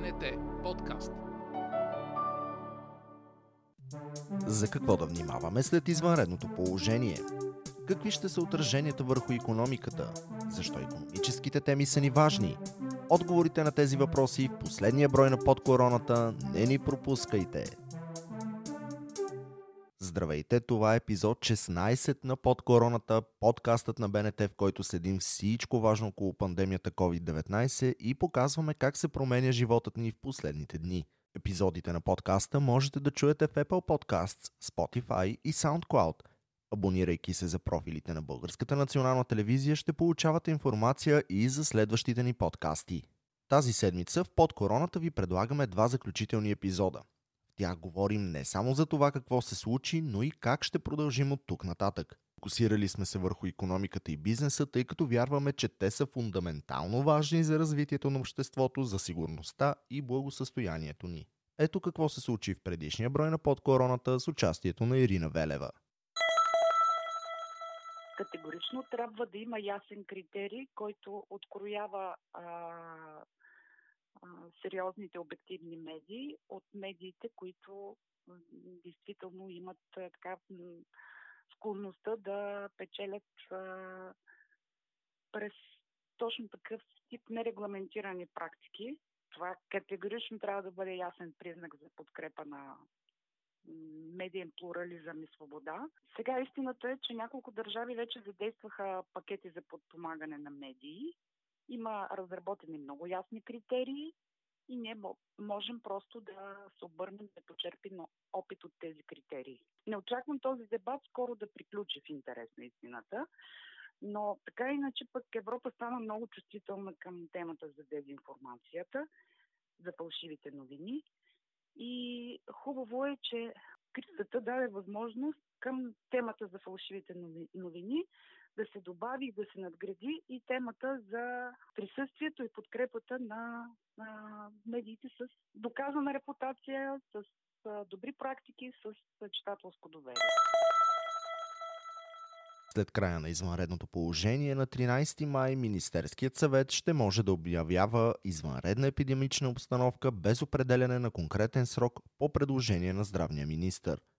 БНТ подкаст. За какво да внимаваме след извънредното положение? Какви ще са отраженията върху економиката? Защо економическите теми са ни важни? Отговорите на тези въпроси в последния брой на под короната не ни пропускайте. Здравейте, това е епизод 16 на Под короната, подкастът на БНТ, в който следим всичко важно около пандемията COVID-19 и показваме как се променя животът ни в последните дни. Епизодите на подкаста можете да чуете в Apple Podcasts, Spotify и SoundCloud. Абонирайки се за профилите на Българската национална телевизия, ще получавате информация и за следващите ни подкасти. Тази седмица в Под короната ви предлагаме два заключителни епизода – тях говорим не само за това какво се случи, но и как ще продължим от тук нататък. Фокусирали сме се върху економиката и бизнеса, тъй като вярваме, че те са фундаментално важни за развитието на обществото, за сигурността и благосъстоянието ни. Ето какво се случи в предишния брой на подкороната с участието на Ирина Велева. Категорично трябва да има ясен критерий, който откроява а, сериозните обективни медии от медиите, които действително имат така склонността да печелят а, през точно такъв тип нерегламентирани практики. Това категорично трябва да бъде ясен признак за подкрепа на медиен плурализъм и свобода. Сега истината е, че няколко държави вече задействаха пакети за подпомагане на медии има разработени много ясни критерии и ние можем просто да се обърнем да почерпим опит от тези критерии. Не очаквам този дебат скоро да приключи в интерес на истината, но така иначе пък Европа стана много чувствителна към темата за дезинформацията, за фалшивите новини. И хубаво е, че кризата даде възможност към темата за фалшивите новини да се добави и да се надгради и темата за присъствието и подкрепата на, на медиите с доказана репутация, с добри практики, с читателско доверие. След края на извънредното положение на 13 май Министерският съвет ще може да обявява извънредна епидемична обстановка без определяне на конкретен срок по предложение на здравния министр –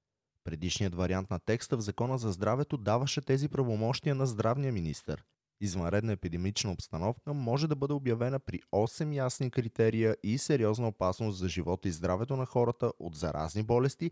Предишният вариант на текста в Закона за здравето даваше тези правомощия на здравния министр. Извънредна епидемична обстановка може да бъде обявена при 8 ясни критерия и сериозна опасност за живота и здравето на хората от заразни болести,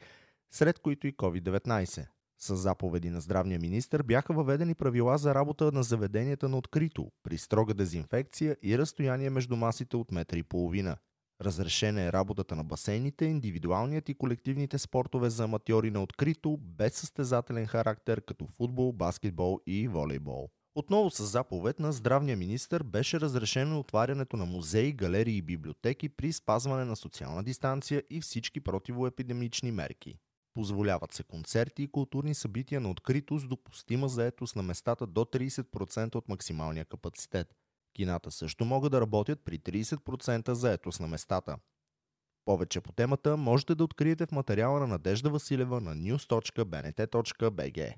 сред които и COVID-19. С заповеди на здравния министр бяха въведени правила за работа на заведенията на открито, при строга дезинфекция и разстояние между масите от метра и половина. Разрешена е работата на басейните, индивидуалният и колективните спортове за аматьори на открито, без състезателен характер, като футбол, баскетбол и волейбол. Отново с заповед на здравния министр беше разрешено отварянето на музеи, галерии и библиотеки при спазване на социална дистанция и всички противоепидемични мерки. Позволяват се концерти и културни събития на открито с допустима заетост на местата до 30% от максималния капацитет – Кината също могат да работят при 30% заетост на местата. Повече по темата можете да откриете в материала на Надежда Василева на news.bnt.bg.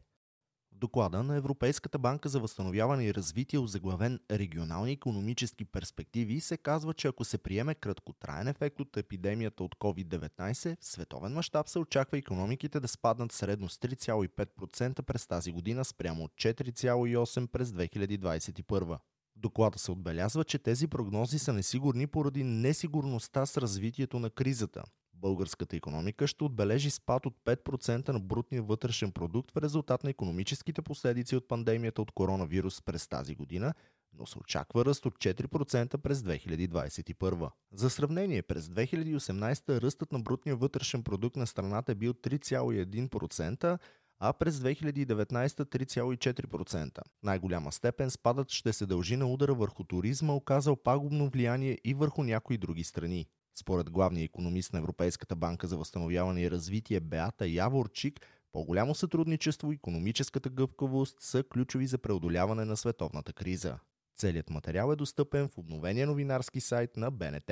В доклада на Европейската банка за възстановяване и развитие, озаглавен регионални економически перспективи, се казва, че ако се приеме краткотраен ефект от епидемията от COVID-19, в световен мащаб се очаква економиките да спаднат средно с 3,5% през тази година спрямо от 4,8% през 2021 доклада се отбелязва, че тези прогнози са несигурни поради несигурността с развитието на кризата. Българската економика ще отбележи спад от 5% на брутния вътрешен продукт в резултат на економическите последици от пандемията от коронавирус през тази година, но се очаква ръст от 4% през 2021. За сравнение, през 2018 ръстът на брутния вътрешен продукт на страната е бил 3,1%, а през 2019 3,4%. В най-голяма степен спадът ще се дължи на удара върху туризма, оказал пагубно влияние и върху някои други страни. Според главния економист на Европейската банка за възстановяване и развитие Беата Яворчик, по-голямо сътрудничество и економическата гъвкавост са ключови за преодоляване на световната криза. Целият материал е достъпен в обновения новинарски сайт на БНТ.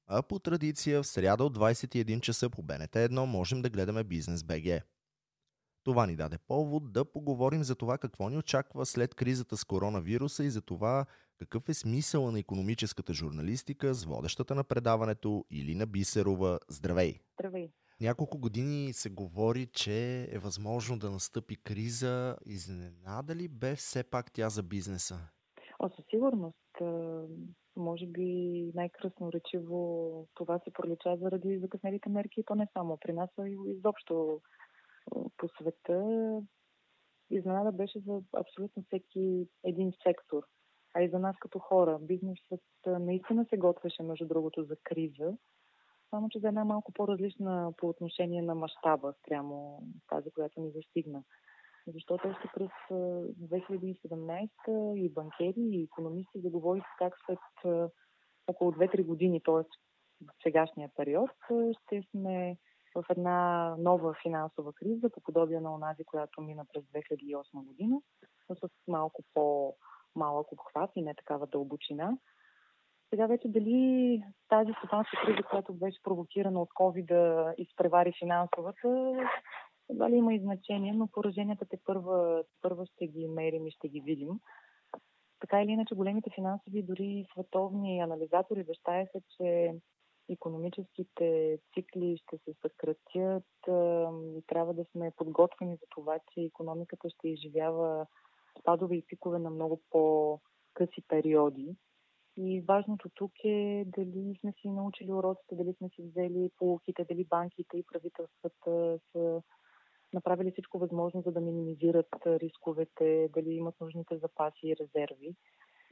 а по традиция в сряда от 21 часа по БНТ 1 можем да гледаме Бизнес БГ. Това ни даде повод да поговорим за това какво ни очаква след кризата с коронавируса и за това какъв е смисъла на економическата журналистика с водещата на предаването или на Бисерова. Здравей! Здравей! Няколко години се говори, че е възможно да настъпи криза. Изненада ли бе все пак тя за бизнеса? О, със сигурност. Може би най-красноречиво това се пролича заради закъснелите мерки и то не само при нас, а и изобщо по света. Изненада беше за абсолютно всеки един сектор, а и за нас като хора. Бизнесът наистина се готвеше, между другото, за криза, само че за една малко по-различна по отношение на мащаба спрямо тази, която ни застигна. Защото още през 2017 и банкери, и економисти заговориха как след около 2-3 години, т.е. в сегашния период, ще сме в една нова финансова криза, по подобие на онази, която мина през 2008 година, но с малко по-малък обхват и не такава дълбочина. Сега вече дали тази стопанска криза, която беше провокирана от COVID да изпревари финансовата, едва ли има и значение, но пораженията те първа, първа ще ги мерим и ще ги видим. Така или иначе, големите финансови, дори световни анализатори вещаяха, че економическите цикли ще се съкратят и трябва да сме подготвени за това, че економиката ще изживява спадове и пикове на много по-къси периоди. И важното тук е дали сме си научили уроците, дали сме си взели полуките, дали банките и правителствата са направили всичко възможно, за да минимизират рисковете, дали имат нужните запаси и резерви.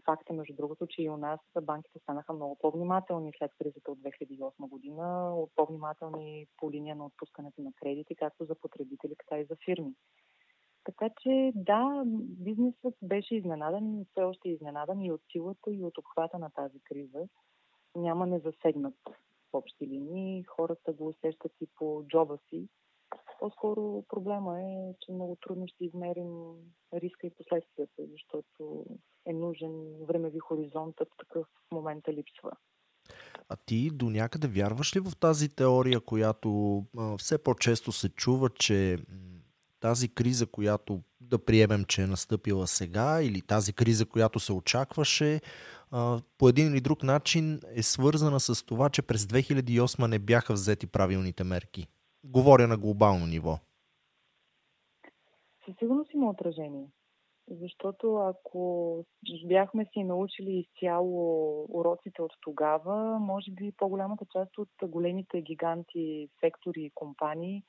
Факт е, между другото, че и у нас банките станаха много по-внимателни след кризата от 2008 година, по-внимателни по линия на отпускането на кредити, както за потребители, така и за фирми. Така че да, бизнесът беше изненадан, все още е изненадан и от силата, и от обхвата на тази криза. Няма незасегнат в общи линии. Хората го усещат и по джоба си. По-скоро проблема е, че много трудно ще измерим риска и последствията, защото е нужен времеви хоризонт, такъв в момента липсва. А ти до някъде вярваш ли в тази теория, която а, все по-често се чува, че тази криза, която да приемем, че е настъпила сега, или тази криза, която се очакваше, а, по един или друг начин е свързана с това, че през 2008 не бяха взети правилните мерки? Говоря на глобално ниво. Със сигурност има отражение. Защото ако бяхме си научили изцяло уроците от тогава, може би по-голямата част от големите гиганти, сектори и компании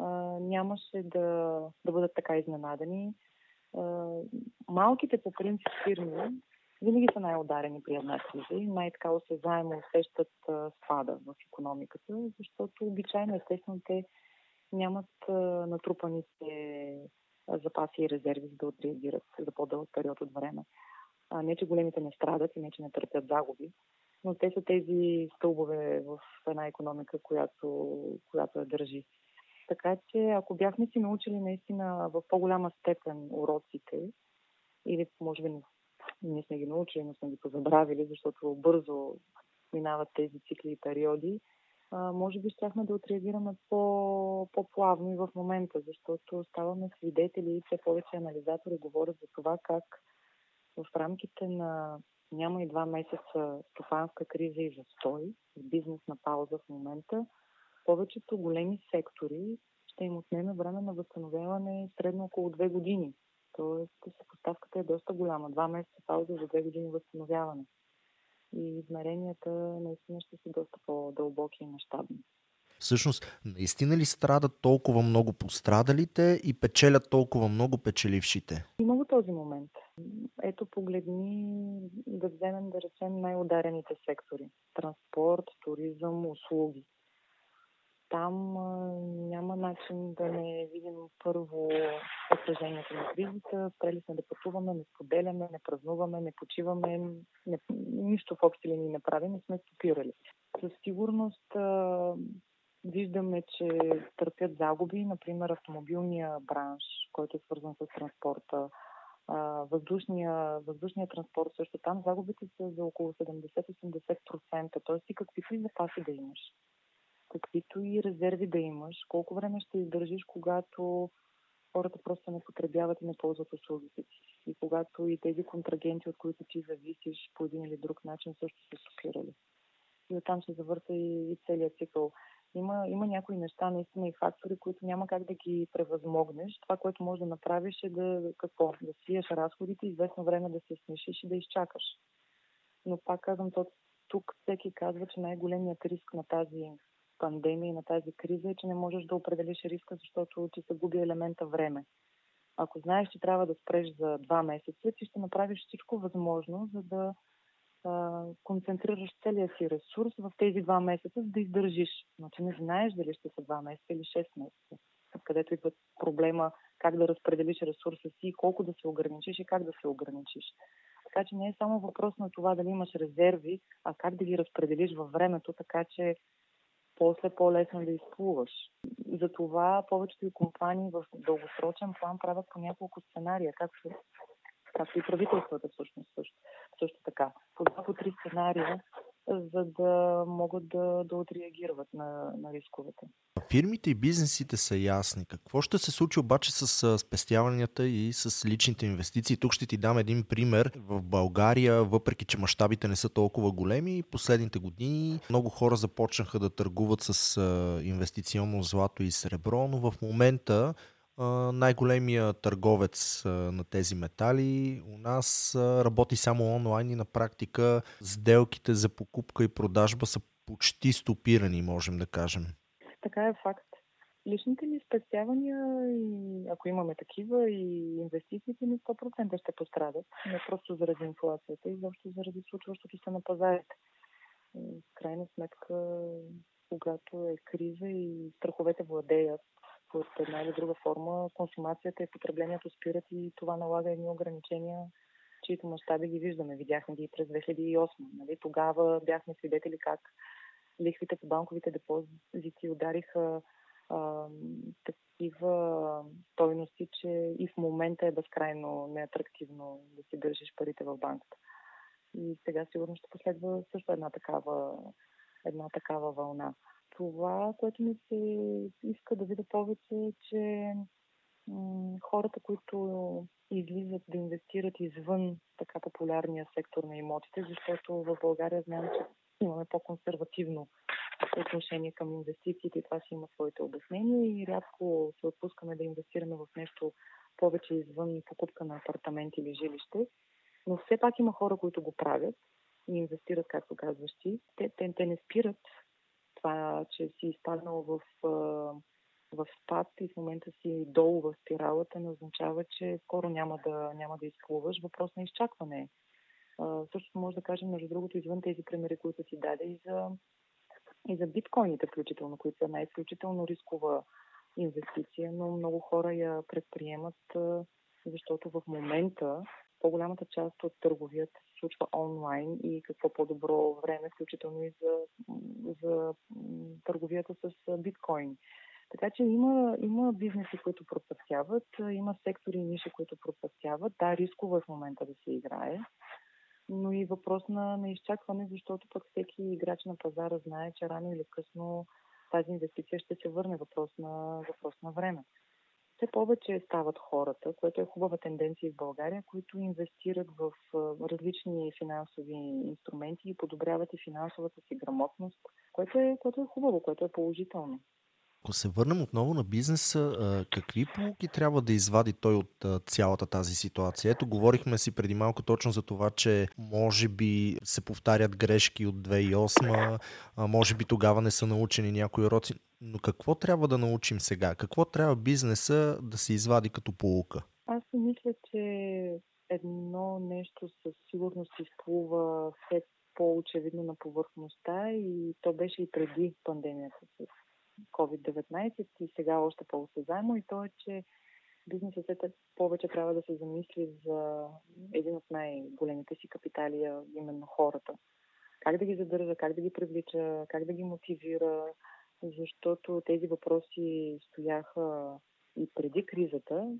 а, нямаше да, да бъдат така изненадани. А, малките по принцип фирми винаги са най-ударени при една криза и най-така осезаемо усещат спада в економиката, защото обичайно, естествено, те нямат натрупаните запаси и резерви, за да отреагират за по-дълъг период от време. А, не, че големите не страдат и не, че не търпят загуби, но те са тези стълбове в една економика, която, която я държи. Така че, ако бяхме си научили наистина в по-голяма степен уроците, или може би ние сме ги научили, но сме ги позабравили, защото бързо минават тези цикли и периоди, а, може би щяхме да отреагираме по, по-плавно и в момента, защото ставаме свидетели и все повече анализатори говорят за това как в рамките на няма и два месеца стопанска криза и застой, бизнес на пауза в момента, повечето големи сектори ще им отнеме време на възстановяване средно около две години. Тоест, съпоставката е доста голяма. Два месеца пауза за две години възстановяване. И измеренията наистина ще са доста по-дълбоки и мащабни. Всъщност, наистина ли страдат толкова много пострадалите и печелят толкова много печелившите? Има го този момент. Ето погледни да вземем, да речем, най-ударените сектори. Транспорт, туризъм, услуги. Там няма начин да не видим първо отражението на кризата. Спрели сме да пътуваме, не споделяме, не празнуваме, не почиваме, не, нищо в общи линии не правим, не сме стопирали. Със сигурност виждаме, че търпят загуби, например автомобилния бранш, който е свързан с транспорта, въздушния, въздушния транспорт също там загубите са за около 70-80%. Т.е. ти каквито и запаси да имаш, каквито и резерви да имаш, колко време ще издържиш, когато хората просто не потребяват и не ползват услугите си. И когато и тези контрагенти, от които ти зависиш по един или друг начин, също са шокирали. И оттам се завърта и, и целият цикъл. Има, има някои неща, наистина и фактори, които няма как да ги превъзмогнеш. Това, което можеш да направиш е да, какво? да свиеш разходите, известно време да се смешиш и да изчакаш. Но пак казвам, то, тук всеки казва, че най-големият риск на тази пандемия и на тази криза е, че не можеш да определиш риска, защото ти се губи елемента време. Ако знаеш, че трябва да спреш за два месеца, ти ще направиш всичко възможно, за да а, концентрираш целия си ресурс в тези два месеца, за да издържиш. Но ти не знаеш дали ще са два месеца или 6 месеца. Където идва проблема как да разпределиш ресурса си, колко да се ограничиш и как да се ограничиш. Така че не е само въпрос на това дали имаш резерви, а как да ги разпределиш във времето, така че после по-лесно да изплуваш. Затова повечето компании в дългосрочен план правят по няколко сценария, както, както и правителствата всъщност също, също така. По два, по три сценария, за да могат да, да отреагират на, на рисковете. Фирмите и бизнесите са ясни. Какво ще се случи обаче с спестяванията и с личните инвестиции? Тук ще ти дам един пример. В България, въпреки че мащабите не са толкова големи, последните години много хора започнаха да търгуват с инвестиционно злато и сребро, но в момента най-големия търговец на тези метали у нас работи само онлайн и на практика сделките за покупка и продажба са почти стопирани, можем да кажем. Така е факт. Личните ни спестявания, ако имаме такива, и инвестициите ни 100% ще пострадат. Не просто заради инфлацията, и защо заради случващото се на пазарите. В крайна сметка, когато е криза и страховете владеят под една или друга форма, консумацията и потреблението спират и това налага едни ограничения, чието мащаби ги виждаме. Видяхме ги през 2008. Нали? Тогава бяхме свидетели как лихвите по банковите депозити удариха а, такива стойности, че и в момента е безкрайно неатрактивно да си държиш парите в банката. И сега сигурно ще последва също една такава, една такава вълна. Това, което ми се иска да видя повече е, че хората, които излизат да инвестират извън така популярния сектор на имотите, защото в България знаем, че имаме по-консервативно отношение към инвестициите и това си има своите обяснения и рядко се отпускаме да инвестираме в нещо повече извън покупка на апартамент или жилище. Но все пак има хора, които го правят и инвестират, както казваш ти. Те, те, те не спират това, че си изпаднал в, в спад и в момента си долу в спиралата, не означава, че скоро няма да, няма да изплуваш. Въпрос на изчакване. Също може да кажем, между другото, извън тези примери, които си даде и за, и за биткоините включително, които са най-изключително рискова инвестиция, но много хора я предприемат, защото в момента по-голямата част от търговията се случва онлайн и какво по-добро време, включително и за, за търговията с биткоин. Така че има, има бизнеси, които процъфтяват, има сектори и ниши, които процъфтяват. Да, рисково е в момента да се играе, но и въпрос на, на изчакване, защото пък всеки играч на пазара знае, че рано или късно тази инвестиция ще се върне въпрос на, въпрос на време. Все повече стават хората, което е хубава тенденция в България, които инвестират в различни финансови инструменти и подобряват и финансовата си грамотност, което е, което е хубаво, което е положително. Ако се върнем отново на бизнеса, какви полуки трябва да извади той от цялата тази ситуация? Ето, говорихме си преди малко точно за това, че може би се повтарят грешки от 2008, може би тогава не са научени някои уроци. Но какво трябва да научим сега? Какво трябва бизнеса да се извади като полука? Аз мисля, че едно нещо със сигурност изплува все по-очевидно на повърхността и то беше и преди пандемията с COVID-19 и сега още по-осезаемо и то е, че бизнесът е повече трябва да се замисли за един от най-големите си капитали, именно хората. Как да ги задържа, как да ги привлича, как да ги мотивира, защото тези въпроси стояха и преди кризата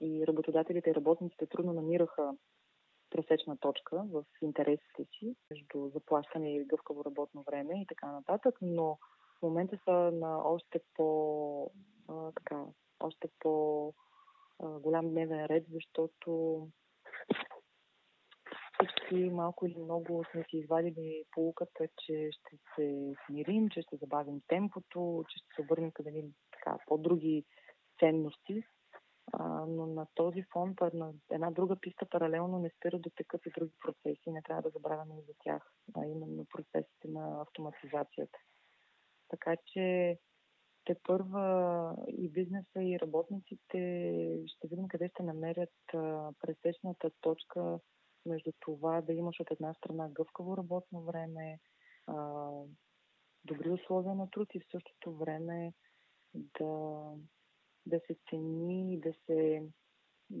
и работодателите и работниците трудно намираха пресечна точка в интересите си между заплащане и гъвкаво работно време и така нататък, но момента са на още по а, така, още по а, голям дневен ред, защото всички малко или много сме си извадили полуката, че ще се смирим, че ще забавим темпото, че ще се обърнем къде така, по-други ценности. А, но на този фон, на една друга писта паралелно не спира да текат и други процеси. Не трябва да забравяме и за тях, а именно процесите на автоматизацията. Така че те първа и бизнеса, и работниците ще видим къде ще намерят пресечната точка между това да имаш от една страна гъвкаво работно време, добри условия на труд и в същото време да, да се цени и да се...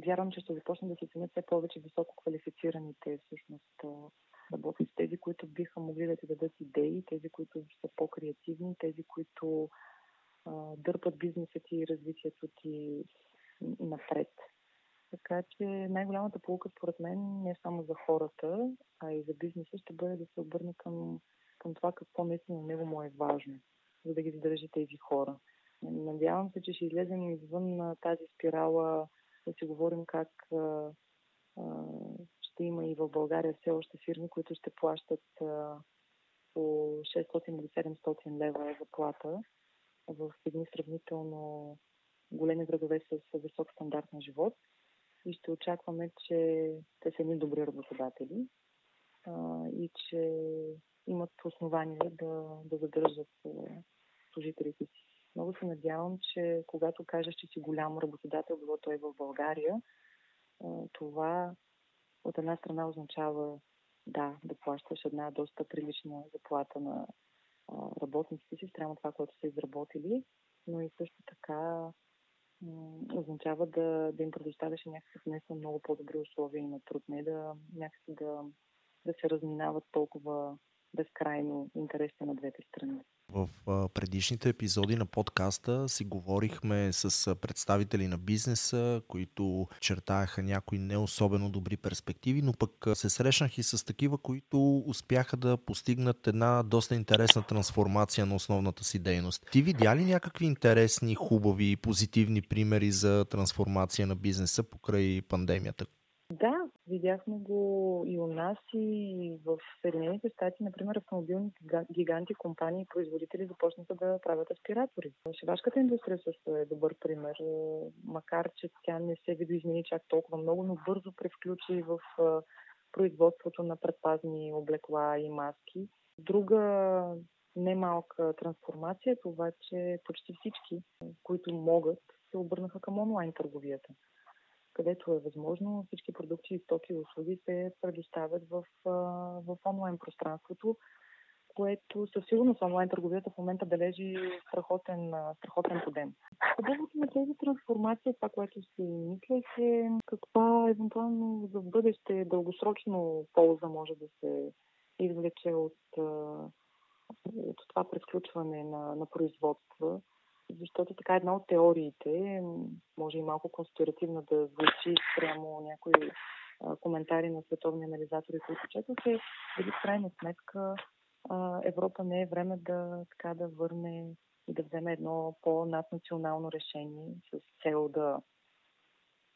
Вярвам, че ще започне да се ценят все повече високо квалифицираните всъщност работници, тези, които биха могли да ти дадат идеи, тези, които са по-креативни, тези, които а, дърпат бизнеса ти и развитието ти напред. Така че най-голямата полука според мен не е само за хората, а и за бизнеса ще бъде да се обърне към, към това какво наистина на него му е важно, за да ги задържи тези хора. Надявам се, че ще излезем извън тази спирала, да си говорим как ще има и в България все още фирми, които ще плащат по 600 или 700 лева заплата в едни сравнително големи градове с висок стандарт на живот и ще очакваме, че те са едни добри работодатели а, и че имат основание да, да задържат служителите си. Много се надявам, че когато кажеш, че си голям работодател, било той в България, това от една страна означава да, да плащаш една доста прилична заплата на работниците си, спрямо това, което са изработили, но и също така означава да, да им предоставяш някакъв не са много по-добри условия на труд, не да някакси да, да се разминават толкова безкрайно интересите на двете страни. В предишните епизоди на подкаста си говорихме с представители на бизнеса, които чертаха някои не особено добри перспективи, но пък се срещнах и с такива, които успяха да постигнат една доста интересна трансформация на основната си дейност. Ти видя ли някакви интересни, хубави, позитивни примери за трансформация на бизнеса покрай пандемията? Да, видяхме го и у нас, и в Съединените щати, например, автомобилни гиганти, компании и производители започнаха да правят аспиратори. Шивашката индустрия също е добър пример, макар че тя не се видоизмени чак толкова много, но бързо превключи в производството на предпазни облекла и маски. Друга немалка трансформация е това, че почти всички, които могат, се обърнаха към онлайн търговията където е възможно, всички продукти, стоки и услуги се предоставят в, в онлайн пространството, което със сигурност онлайн търговията в момента бележи страхотен, страхотен подем. Хубавото на тези трансформации, това, което си мислех е каква евентуално за бъдеще дългосрочно полза може да се извлече от, от това пресключване на, на производства защото така една от теориите, може и малко конспиративно да звучи прямо някои коментари на световни анализатори, които четох, е дали в крайна сметка Европа не е време да, така, да върне и да вземе едно по-наднационално решение с цел да,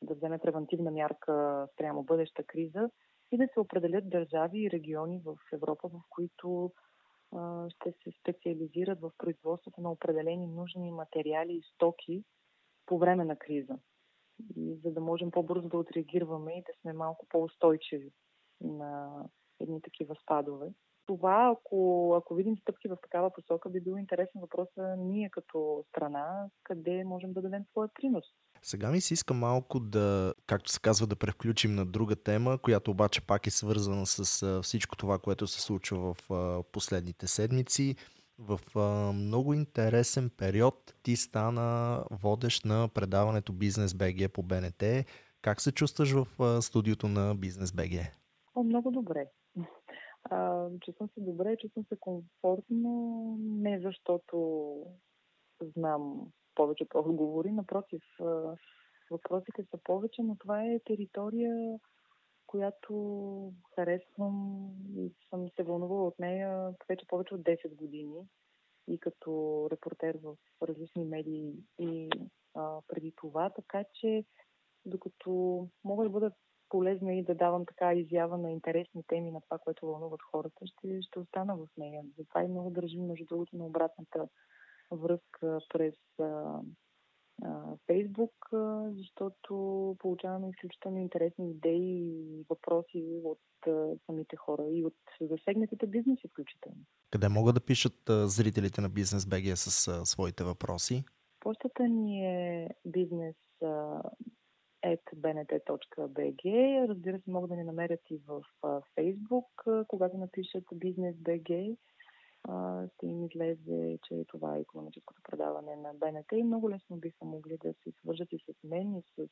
да вземе превентивна мярка спрямо бъдеща криза и да се определят държави и региони в Европа, в които ще се специализират в производството на определени нужни материали и стоки по време на криза. И за да можем по-бързо да отреагираме и да сме малко по-устойчиви на едни такива спадове. Това, ако, ако видим стъпки в такава посока, би бил интересен въпрос ние като страна, къде можем да дадем своя принос. Сега ми се иска малко да, както се казва, да превключим на друга тема, която обаче пак е свързана с всичко това, което се случва в последните седмици. В а, много интересен период ти стана водещ на предаването Бизнес БГ по БНТ. Как се чувстваш в а, студиото на Бизнес БГ? О, много добре. А, чувствам се добре, чувствам се комфортно, не защото знам повечето отговори, напротив, въпросите са повече, но това е територия, която харесвам и съм се вълнувала от нея вече повече от 10 години. И като репортер в различни медии и а, преди това, така че докато мога да бъда полезна и да давам така изява на интересни теми на това, което вълнуват хората, ще, ще остана в нея. Затова и много държим, между другото, на обратната връзка през а, Фейсбук, защото получаваме изключително интересни идеи и въпроси от самите хора и от засегнатите бизнеси включително. Къде могат да пишат зрителите на Бизнес БГ с своите въпроси? Почтата ни е бизнес bnt.bg. Разбира се, могат да ни намерят и в Facebook, когато напишат Бизнес БГ ще им излезе, че това е економическото предаване на БНТ и много лесно биха могли да се свържат и с мен и с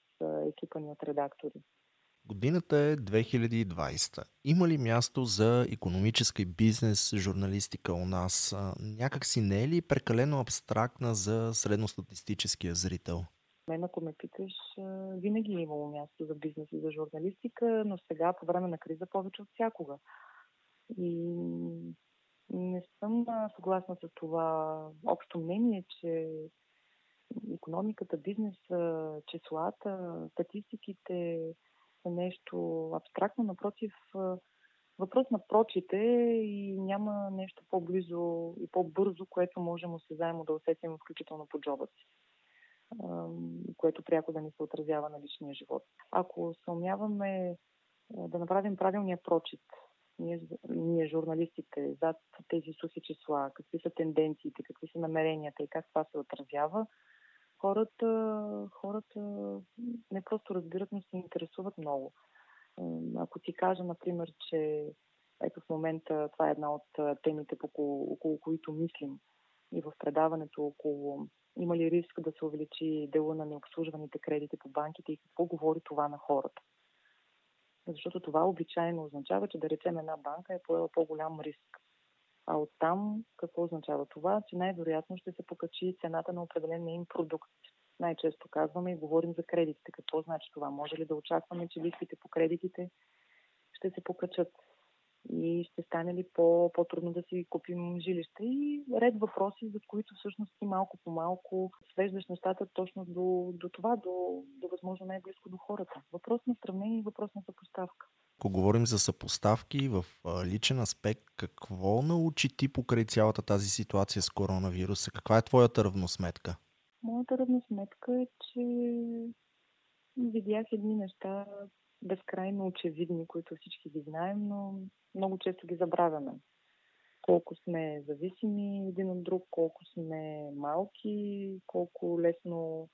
екипа ни от редактори. Годината е 2020. Има ли място за економическа и бизнес журналистика у нас? Някак си не е ли прекалено абстрактна за средностатистическия зрител? Мен, ако ме питаш, винаги е имало място за бизнес и за журналистика, но сега, по време на криза, повече от всякога. И не съм съгласна с това общо мнение, че економиката, бизнеса, числата, статистиките са нещо абстрактно. Напротив, въпрос на прочите и няма нещо по-близо и по-бързо, което можем осезаемо да усетим, включително по джоба си което пряко да ни се отразява на личния живот. Ако се умяваме да направим правилния прочит ние, ние журналистите, зад тези сухи числа, какви са тенденциите, какви са намеренията и как това се отразява, хората, хората не просто разбират, но се интересуват много. Ако ти кажа, например, че ето в момента това е една от темите, около, около които мислим и в предаването около има ли риск да се увеличи дела на необслужваните кредити по банките и какво говори това на хората. Защото това обичайно означава, че да речем една банка е поела по-голям риск. А оттам какво означава това? Че най-вероятно ще се покачи цената на определен им продукт. Най-често казваме и говорим за кредитите. Какво значи това? Може ли да очакваме, че лихвите по кредитите ще се покачат? И ще стане ли по, по-трудно да си купим жилище и ред въпроси, за които всъщност ти малко по малко свеждаш нещата точно до, до това, до, до възможно най-близко до хората. Въпрос на сравнение и въпрос на съпоставка. Ако говорим за съпоставки в личен аспект, какво научи ти покрай цялата тази ситуация с коронавируса? Каква е твоята равносметка? Моята равносметка е, че видях едни неща, безкрайно очевидни, които всички ги знаем, но много често ги забравяме. Колко сме зависими един от друг, колко сме малки, колко лесно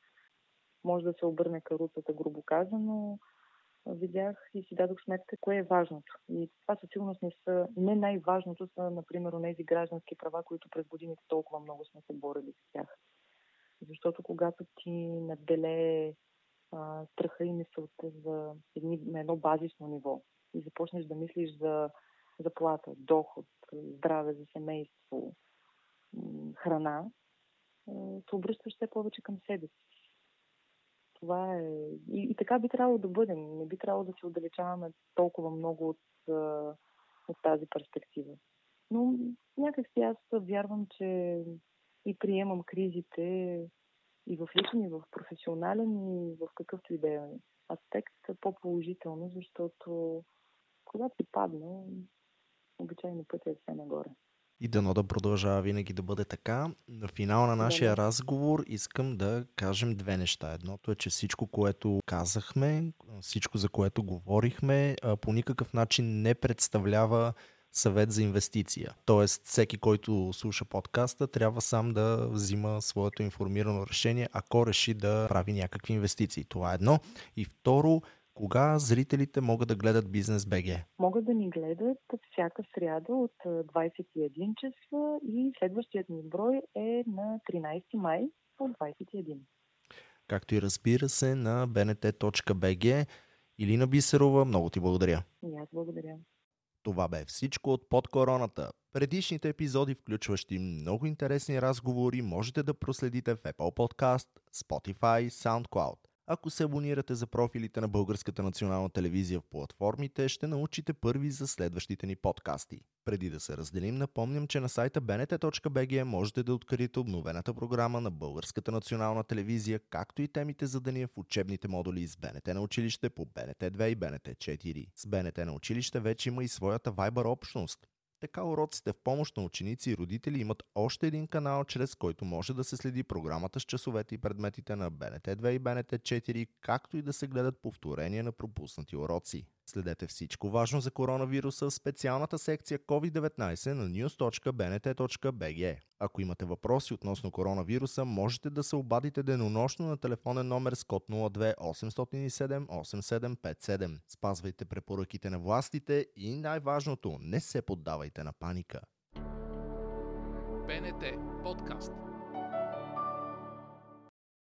може да се обърне каруцата, грубо казано. Видях и си дадох сметка кое е важното. И това със сигурност не са, не най-важното са, например, тези граждански права, които през годините толкова много сме се борили с тях. Защото когато ти наделее страха и мисълта за едни, на едно базисно ниво и започнеш да мислиш за заплата, доход, здраве за семейство, храна, се обръщаш все повече към себе си. Това е. И, и така би трябвало да бъдем. Не би трябвало да се отдалечаваме толкова много от, от тази перспектива. Но някакси аз вярвам, че и приемам кризите и в личен, и в професионален, и в какъвто и да е аспект по-положително, защото когато ти падне, обичайно пътя е все нагоре. И дано да продължава винаги да бъде така. На финал на нашия да. разговор искам да кажем две неща. Едното е, че всичко, което казахме, всичко, за което говорихме, по никакъв начин не представлява съвет за инвестиция. Тоест, всеки, който слуша подкаста, трябва сам да взима своето информирано решение, ако реши да прави някакви инвестиции. Това е едно. И второ, Кога зрителите могат да гледат Бизнес БГ? Могат да ни гледат всяка сряда от 21 часа и следващият ни брой е на 13 май от 21. Както и разбира се на bnt.bg. Илина Бисерова, много ти благодаря. И аз благодаря. Това бе всичко от под короната. Предишните епизоди, включващи много интересни разговори, можете да проследите в Apple Podcast, Spotify, SoundCloud. Ако се абонирате за профилите на Българската национална телевизия в платформите, ще научите първи за следващите ни подкасти. Преди да се разделим, напомням, че на сайта bnt.bg можете да откриете обновената програма на Българската национална телевизия, както и темите за деня в учебните модули с БНТ на училище по БНТ 2 и БНТ 4. С БНТ на училище вече има и своята Viber общност. Така уроците в помощ на ученици и родители имат още един канал, чрез който може да се следи програмата с часовете и предметите на БНТ 2 и БНТ 4, както и да се гледат повторения на пропуснати уроци. Следете всичко важно за коронавируса в специалната секция COVID-19 на news.bnt.bg. Ако имате въпроси относно коронавируса, можете да се обадите денонощно на телефонен номер с код 02 807 8757. Спазвайте препоръките на властите и най-важното, не се поддавайте на паника. БНТ подкаст.